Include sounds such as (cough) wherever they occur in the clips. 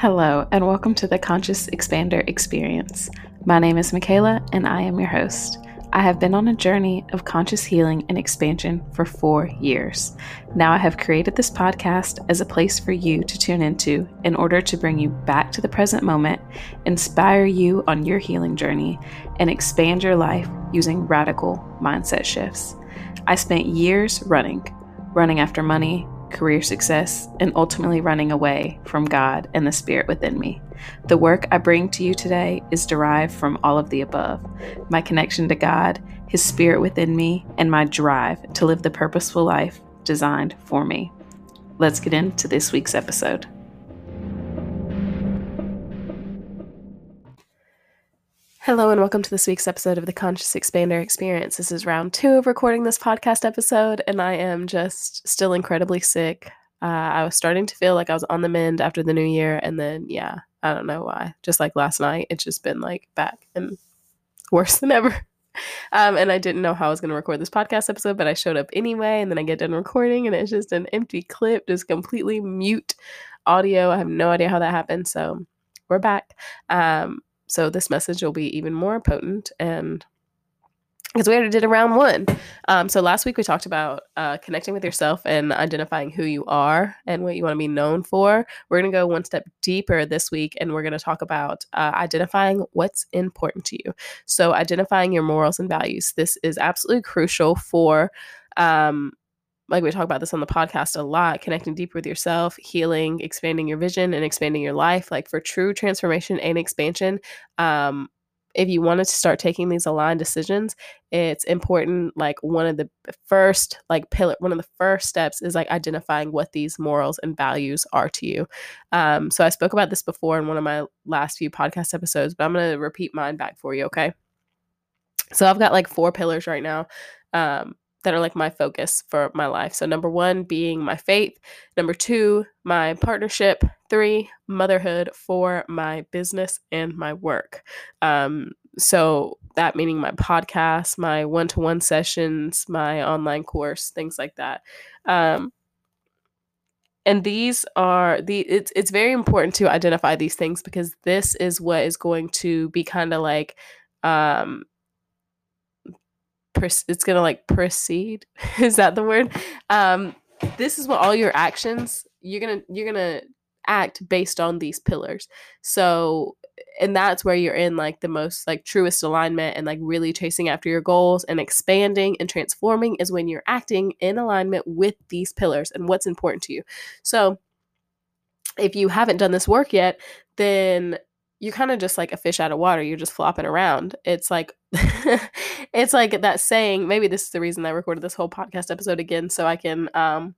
Hello, and welcome to the Conscious Expander Experience. My name is Michaela, and I am your host. I have been on a journey of conscious healing and expansion for four years. Now I have created this podcast as a place for you to tune into in order to bring you back to the present moment, inspire you on your healing journey, and expand your life using radical mindset shifts. I spent years running, running after money, career success, and ultimately running away from God and the Spirit within me. The work I bring to you today is derived from all of the above my connection to God, His Spirit within me, and my drive to live the purposeful life designed for me. Let's get into this week's episode. Hello, and welcome to this week's episode of the Conscious Expander Experience. This is round two of recording this podcast episode, and I am just still incredibly sick. Uh, I was starting to feel like I was on the mend after the new year, and then, yeah, I don't know why. Just like last night, it's just been like back and worse than ever. (laughs) Um, and I didn't know how I was going to record this podcast episode, but I showed up anyway, and then I get done recording, and it's just an empty clip, just completely mute audio. I have no idea how that happened, so we're back. Um, so this message will be even more potent and because we already did a round one. Um, so last week we talked about uh, connecting with yourself and identifying who you are and what you want to be known for. We're going to go one step deeper this week and we're going to talk about uh, identifying what's important to you. So identifying your morals and values. This is absolutely crucial for um, like we talk about this on the podcast a lot connecting deeper with yourself healing expanding your vision and expanding your life like for true transformation and expansion um if you wanted to start taking these aligned decisions it's important like one of the first like pillar one of the first steps is like identifying what these morals and values are to you. Um so i spoke about this before in one of my last few podcast episodes but i'm going to repeat mine back for you okay? So i've got like four pillars right now um that are like my focus for my life. So, number one being my faith, number two, my partnership, three, motherhood, four, my business and my work. Um, so, that meaning my podcast, my one to one sessions, my online course, things like that. Um, and these are the it's it's very important to identify these things because this is what is going to be kind of like um it's gonna like proceed. (laughs) Is that the word? Um this is what all your actions you're gonna you're gonna act based on these pillars. So and that's where you're in like the most like truest alignment and like really chasing after your goals and expanding and transforming is when you're acting in alignment with these pillars and what's important to you. So if you haven't done this work yet then you're kind of just like a fish out of water. You're just flopping around. It's like (laughs) it's like that saying, maybe this is the reason I recorded this whole podcast episode again so I can um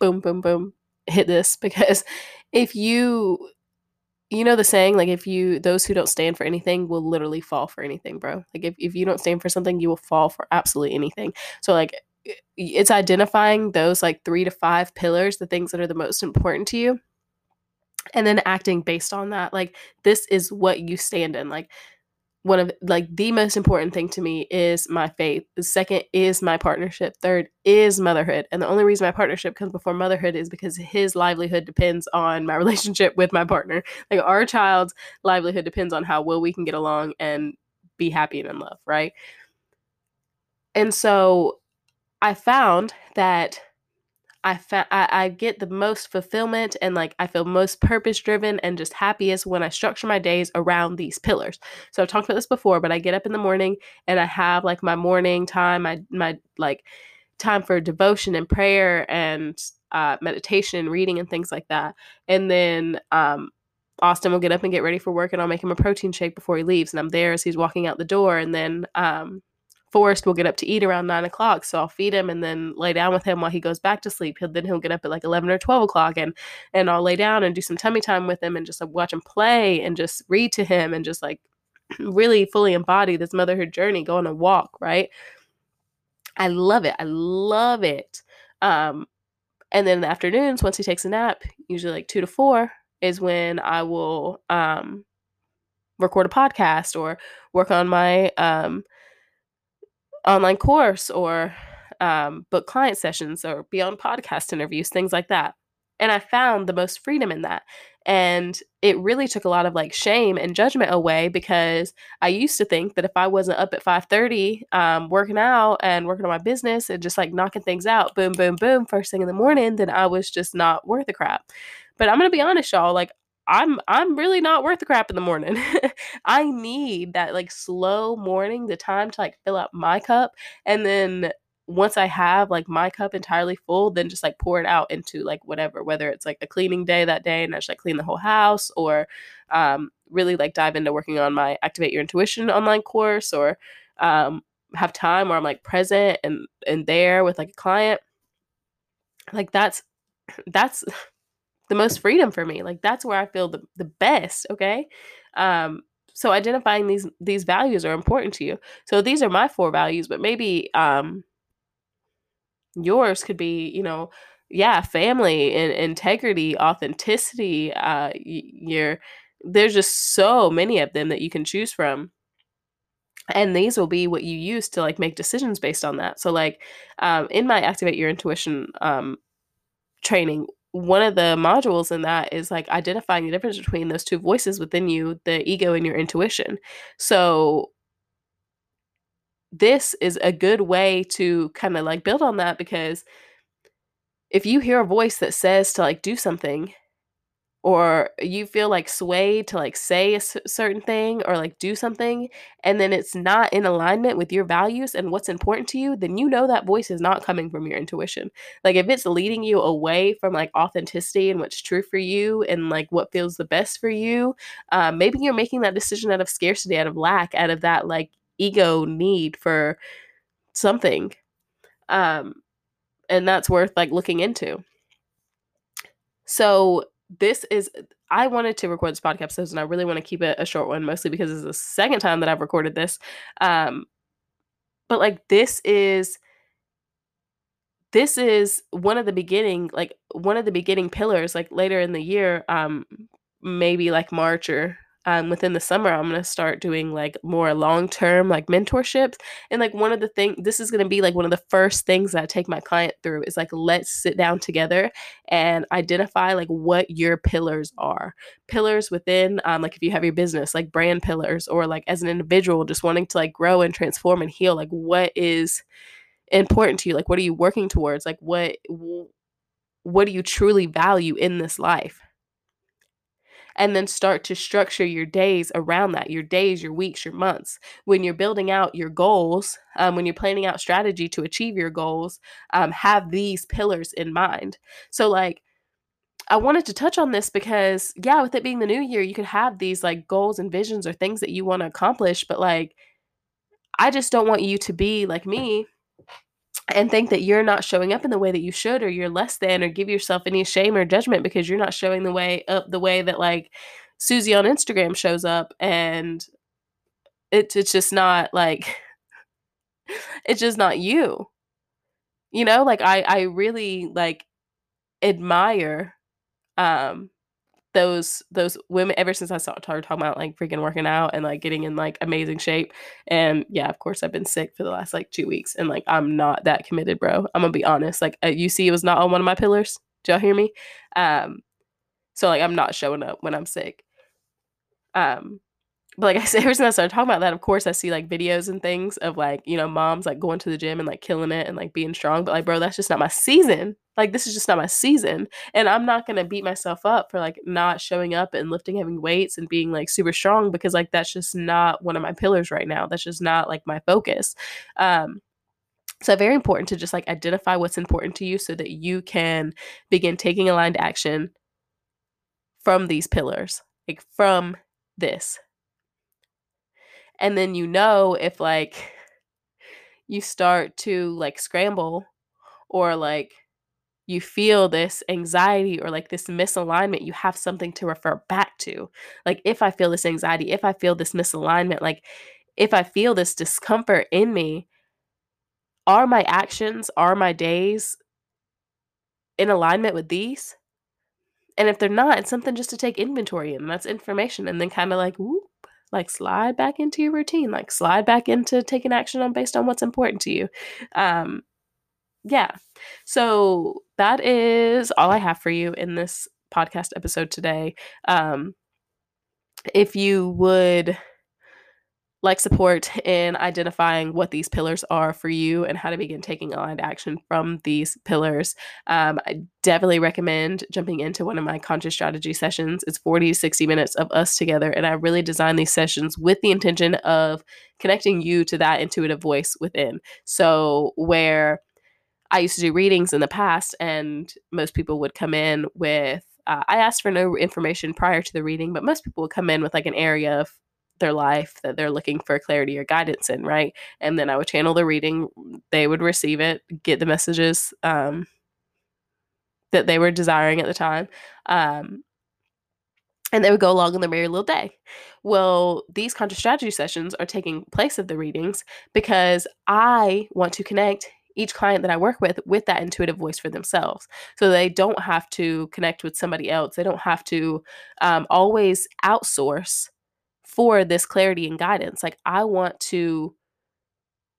boom boom boom hit this (laughs) because if you you know the saying like if you those who don't stand for anything will literally fall for anything, bro. Like if if you don't stand for something, you will fall for absolutely anything. So like it's identifying those like 3 to 5 pillars, the things that are the most important to you and then acting based on that like this is what you stand in like one of like the most important thing to me is my faith the second is my partnership third is motherhood and the only reason my partnership comes before motherhood is because his livelihood depends on my (laughs) relationship with my partner. Like our child's livelihood depends on how well we can get along and be happy and in love right? And so i found that I, fa- I, I get the most fulfillment and like I feel most purpose driven and just happiest when I structure my days around these pillars. So I've talked about this before, but I get up in the morning and I have like my morning time, my my like time for devotion and prayer and uh, meditation, reading and things like that. And then um, Austin will get up and get ready for work, and I'll make him a protein shake before he leaves. And I'm there as he's walking out the door. And then um, Forrest will get up to eat around nine o'clock, so I'll feed him and then lay down with him while he goes back to sleep. He'll then he'll get up at like eleven or twelve o'clock, and and I'll lay down and do some tummy time with him and just like, watch him play and just read to him and just like (clears throat) really fully embody this motherhood journey, go on a walk, right? I love it. I love it. Um, and then in the afternoons, once he takes a nap, usually like two to four, is when I will um record a podcast or work on my um online course or um, book client sessions or be on podcast interviews, things like that. And I found the most freedom in that. And it really took a lot of like shame and judgment away because I used to think that if I wasn't up at 5:30 um, working out and working on my business and just like knocking things out, boom, boom, boom, first thing in the morning, then I was just not worth a crap. But I'm gonna be honest, y'all, like I'm I'm really not worth the crap in the morning. (laughs) I need that like slow morning, the time to like fill up my cup and then once I have like my cup entirely full, then just like pour it out into like whatever, whether it's like a cleaning day that day and I just like clean the whole house or um, really like dive into working on my Activate Your Intuition online course or um, have time where I'm like present and and there with like a client. Like that's (clears throat) that's the most freedom for me. Like that's where I feel the, the best, okay? Um so identifying these these values are important to you. So these are my four values, but maybe um yours could be you know yeah family and integrity authenticity uh you're there's just so many of them that you can choose from and these will be what you use to like make decisions based on that so like um, in my activate your intuition um, training one of the modules in that is like identifying the difference between those two voices within you the ego and your intuition. So this is a good way to kind of like build on that because if you hear a voice that says to like do something or you feel like swayed to like say a c- certain thing or like do something and then it's not in alignment with your values and what's important to you then you know that voice is not coming from your intuition. Like if it's leading you away from like authenticity and what's true for you and like what feels the best for you um, maybe you're making that decision out of scarcity out of lack out of that like ego need for something um and that's worth like looking into. So this is i wanted to record this podcast and i really want to keep it a short one mostly because it's the second time that i've recorded this um but like this is this is one of the beginning like one of the beginning pillars like later in the year um maybe like march or um, within the summer i'm going to start doing like more long term like mentorships. And like one of the things this is going to be like one of the first things that i take my client through is like let's sit down together and identify like what your pillars are. Pillars within um, like if you have your business like brand pillars or like as an individual just wanting to like grow and transform and heal like what is important to you? Like what are you working towards? Like what what do you truly value in this life and then start to structure your days around that your days your weeks your months. When you're building out your goals um, when you're planning out strategy to achieve your goals um, have these pillars in mind. So like I wanted to touch on this because, yeah, with it being the new year, you could have these like goals and visions or things that you want to accomplish, but like, I just don't want you to be like me and think that you're not showing up in the way that you should or you're less than or give yourself any shame or judgment because you're not showing the way up the way that like Susie on Instagram shows up and it's it's just not like (laughs) it's just not you. You know, like I I really like admire um those those women ever since I started talking about like freaking working out and like getting in like amazing shape. And yeah, of course I've been sick for the last like two weeks and like I'm not that committed, bro. I'm gonna be honest. Like you see, it was not on one of my pillars. Do y'all hear me? Um, so like I'm not showing up when I'm sick. Um, but like I (laughs) said, ever since I started talking about that, of course I see like videos and things of like, you know, moms like going to the gym and like killing it and like being strong. But like, bro, that's just not my season. Like this is just not my season. And I'm not gonna beat myself up for like not showing up and lifting heavy weights and being like super strong because like that's just not one of my pillars right now. That's just not like my focus. Um so very important to just like identify what's important to you so that you can begin taking aligned action from these pillars, like from this and then you know if like you start to like scramble or like you feel this anxiety or like this misalignment, you have something to refer back to. Like, if I feel this anxiety, if I feel this misalignment, like, if I feel this discomfort in me, are my actions, are my days in alignment with these? And if they're not, it's something just to take inventory in. That's information. And then kind of like, whoop, like slide back into your routine like slide back into taking action on based on what's important to you um yeah. So that is all I have for you in this podcast episode today. Um, if you would like support in identifying what these pillars are for you and how to begin taking aligned action from these pillars. Um, I definitely recommend jumping into one of my conscious strategy sessions. It's 40 to 60 minutes of us together, and I really design these sessions with the intention of connecting you to that intuitive voice within. So, where I used to do readings in the past, and most people would come in with uh, I asked for no information prior to the reading, but most people would come in with like an area of their life that they're looking for clarity or guidance in, right? And then I would channel the reading, they would receive it, get the messages um, that they were desiring at the time. Um, and they would go along in their merry little day. Well, these conscious strategy sessions are taking place of the readings because I want to connect each client that I work with with that intuitive voice for themselves. So they don't have to connect with somebody else. They don't have to um, always outsource for this clarity and guidance. Like I want to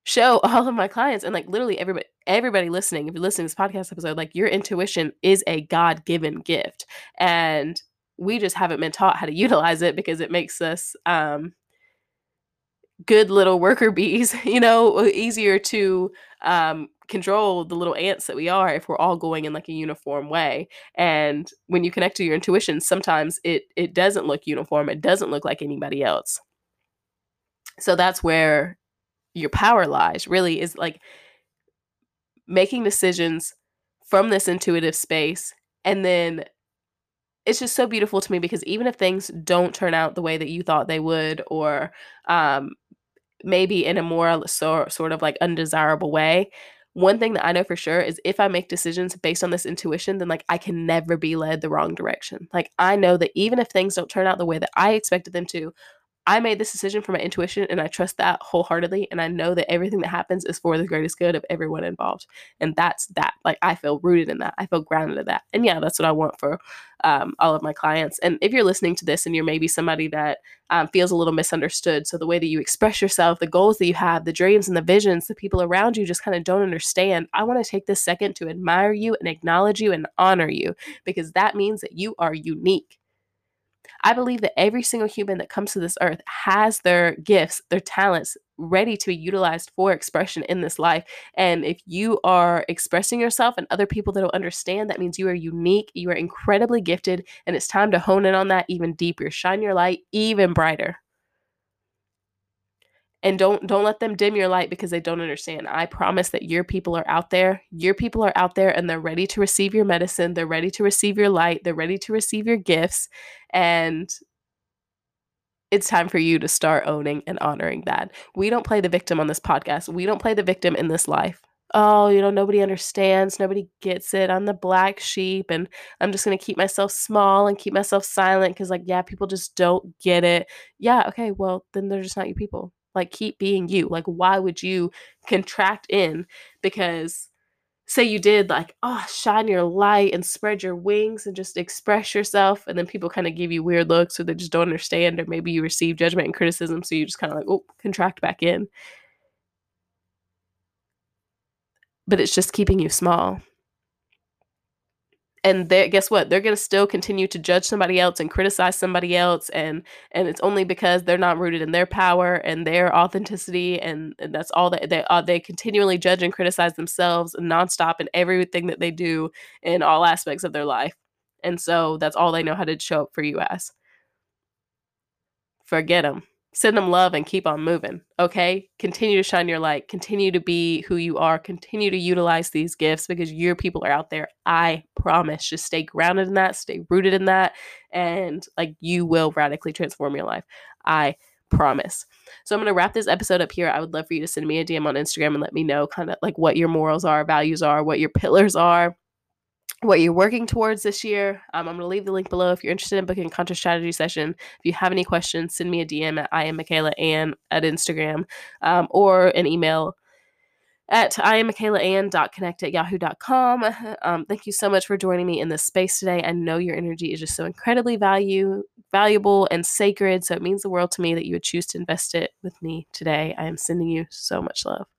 show (laughs) all of my clients and like literally everybody everybody listening, if you're listening to this podcast episode, like your intuition is a God-given gift. And we just haven't been taught how to (laughs) utilize it because it makes us um good little worker bees, (laughs) you know, easier to um, control the little ants that we are if we're all going in like a uniform way. And when you connect to your intuition, sometimes it it doesn't look uniform. It doesn't look like anybody else. So that's where your power lies. Really is like making decisions from this intuitive space and then it's just so beautiful to me because even if things don't turn out the way that you thought they would or um, maybe in a more so, sort of like undesirable way one thing that I know for sure is if I make decisions based on this intuition, then like I can never be led the wrong direction. Like I know that even if things don't turn out the way that I expected them to, I made this decision for my intuition and I trust that wholeheartedly. And I know that everything that happens is for the greatest good of everyone involved. And that's that. Like I feel rooted in that. I feel grounded in that. And yeah, that's what I want for um, all of my clients. And if you're listening to this and you're maybe somebody that um, feels a little misunderstood, so the way that you express yourself, the goals that you have, the dreams and the visions, the people around you just kind of don't understand, I want to take this second to admire you and acknowledge you and honor you because that means that you are unique I believe that every single human that comes to this earth has their gifts, their talents ready to be utilized for expression in this life. And if you are expressing yourself and other people that don't understand, that means you are unique, you are incredibly gifted, and it's time to hone in on that even deeper. Shine your light even brighter and don't don't let them dim your light because they don't understand. I promise that your people are out there. Your people are out there and they're ready to receive your medicine. They're ready to receive your light. They're ready to receive your gifts. And it's time for you to start owning and honoring that. We don't play the victim on this podcast. We don't play the victim in this life. Oh, you know, nobody understands, nobody gets it. I'm the black sheep and I'm just going to keep myself small and keep myself silent because, like, yeah, people just don't get it. Yeah, okay, well, then they're just not your people. Like, keep being you. Like, why would you contract in? Because say you did like oh shine your light and spread your wings and just express yourself and then people kind of give you weird looks or they just don't understand or maybe you receive judgment and criticism so you just kind of like oh contract back in but it's just keeping you small and guess what? They're going to still continue to judge somebody else and criticize somebody else and and it's only because they're not rooted in their power and their authenticity and, and that's all that they uh, they continually judge and criticize themselves nonstop in everything that they do in all aspects of their life. And so that's all they know how to show up for you as. Forget them send them love and keep on moving. Okay. Continue to shine your light. Continue to be who you are. Continue to utilize these gifts because your people are out there. I promise. Just stay grounded in that, stay rooted in that, and like you will radically transform your life. I promise. So I'm going to wrap this episode up here. I would love for you to send me a DM on Instagram and let me know kind of like what your morals are, values are, what your (laughs) pillars are what you're working towards this year. Um, I'm going to leave the link below if you're interested in booking a conscious strategy session. If you have any questions, send me a DM at I am Michaela Ann at Instagram um, or an email at I am Michaela Ann connect at yahoo.com. Um, thank you so much for joining me in this space today. I know your energy is just so incredibly value valuable and sacred. So it means the world to me that you would choose to invest it with me today. I am sending you so much love.